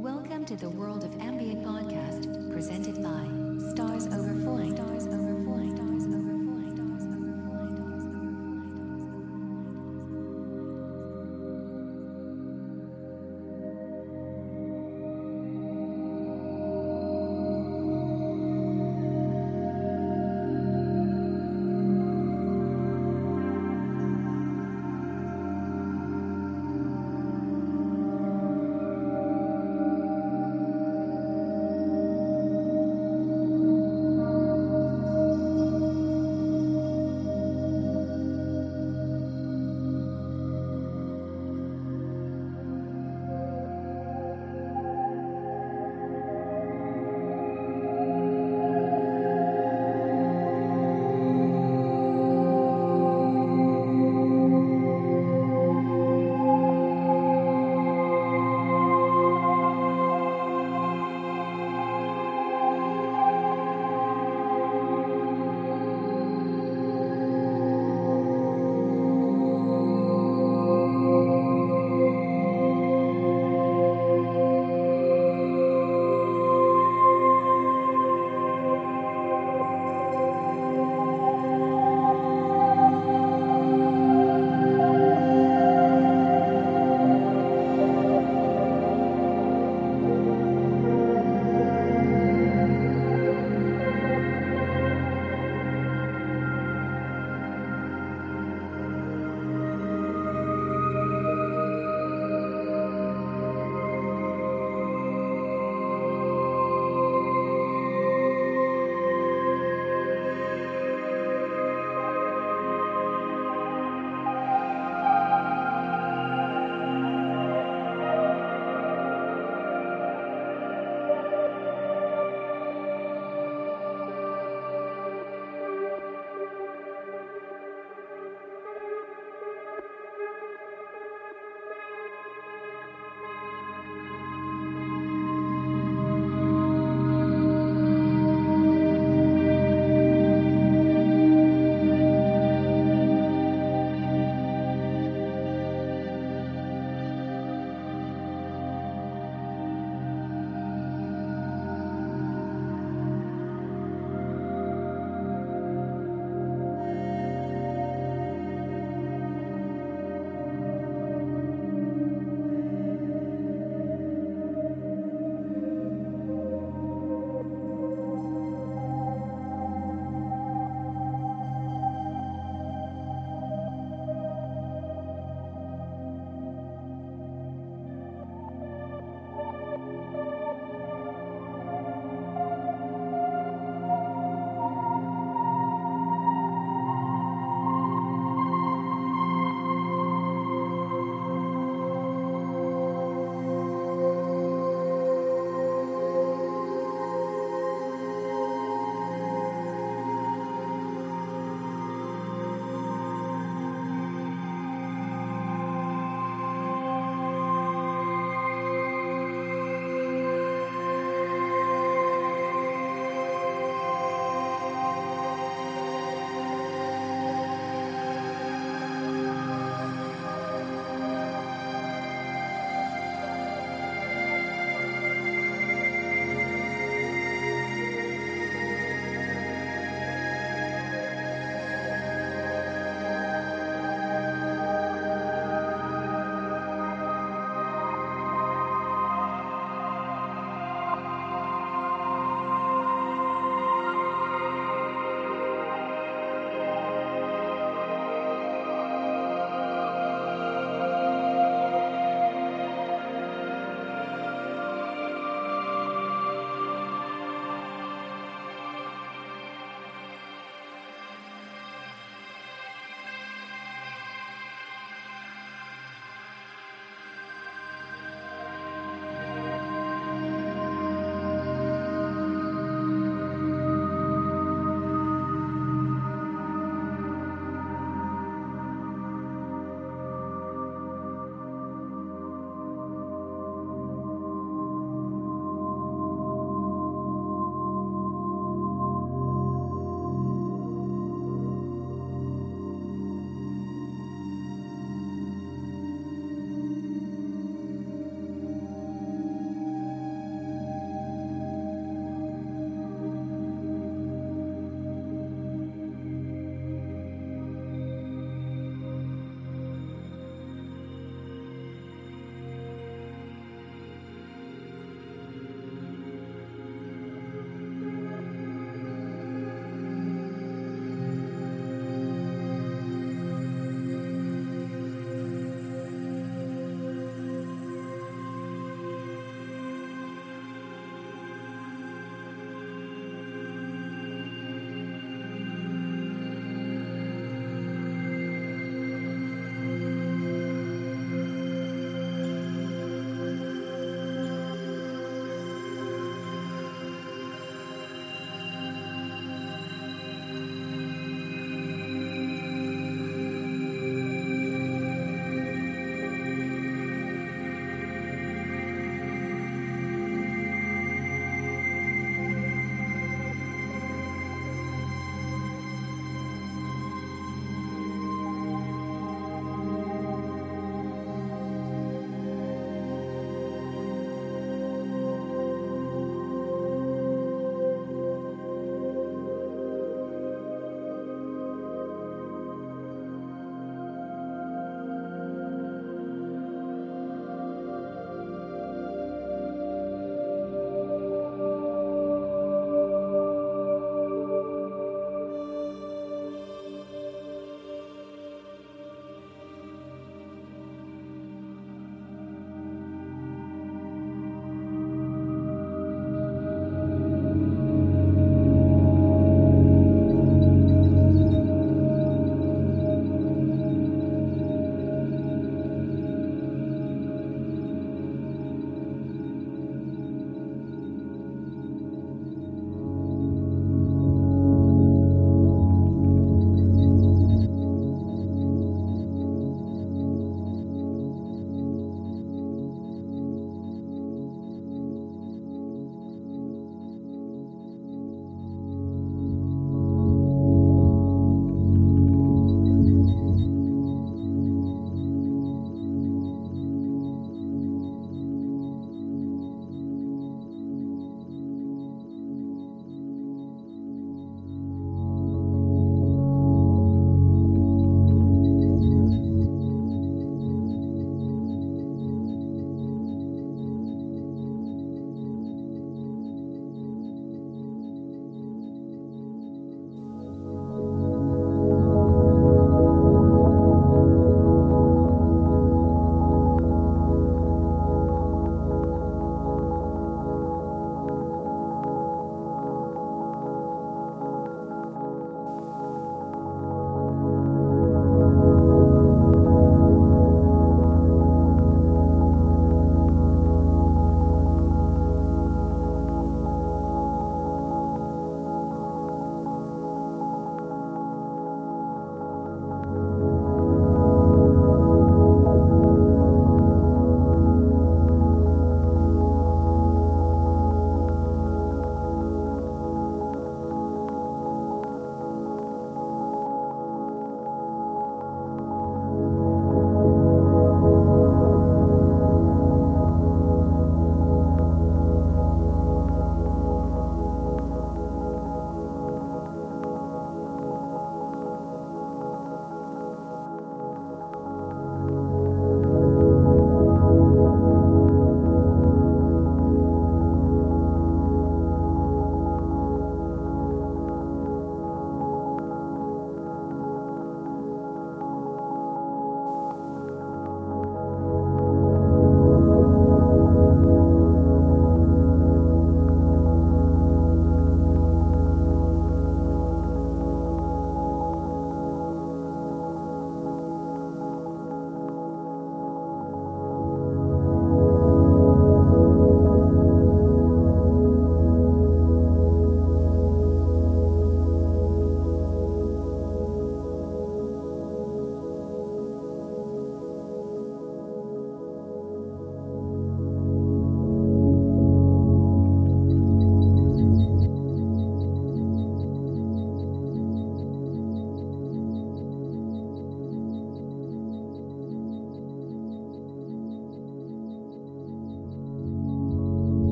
Welcome to the World of Ambient podcast, presented by Stars Over Flight. Stars Over Stars Over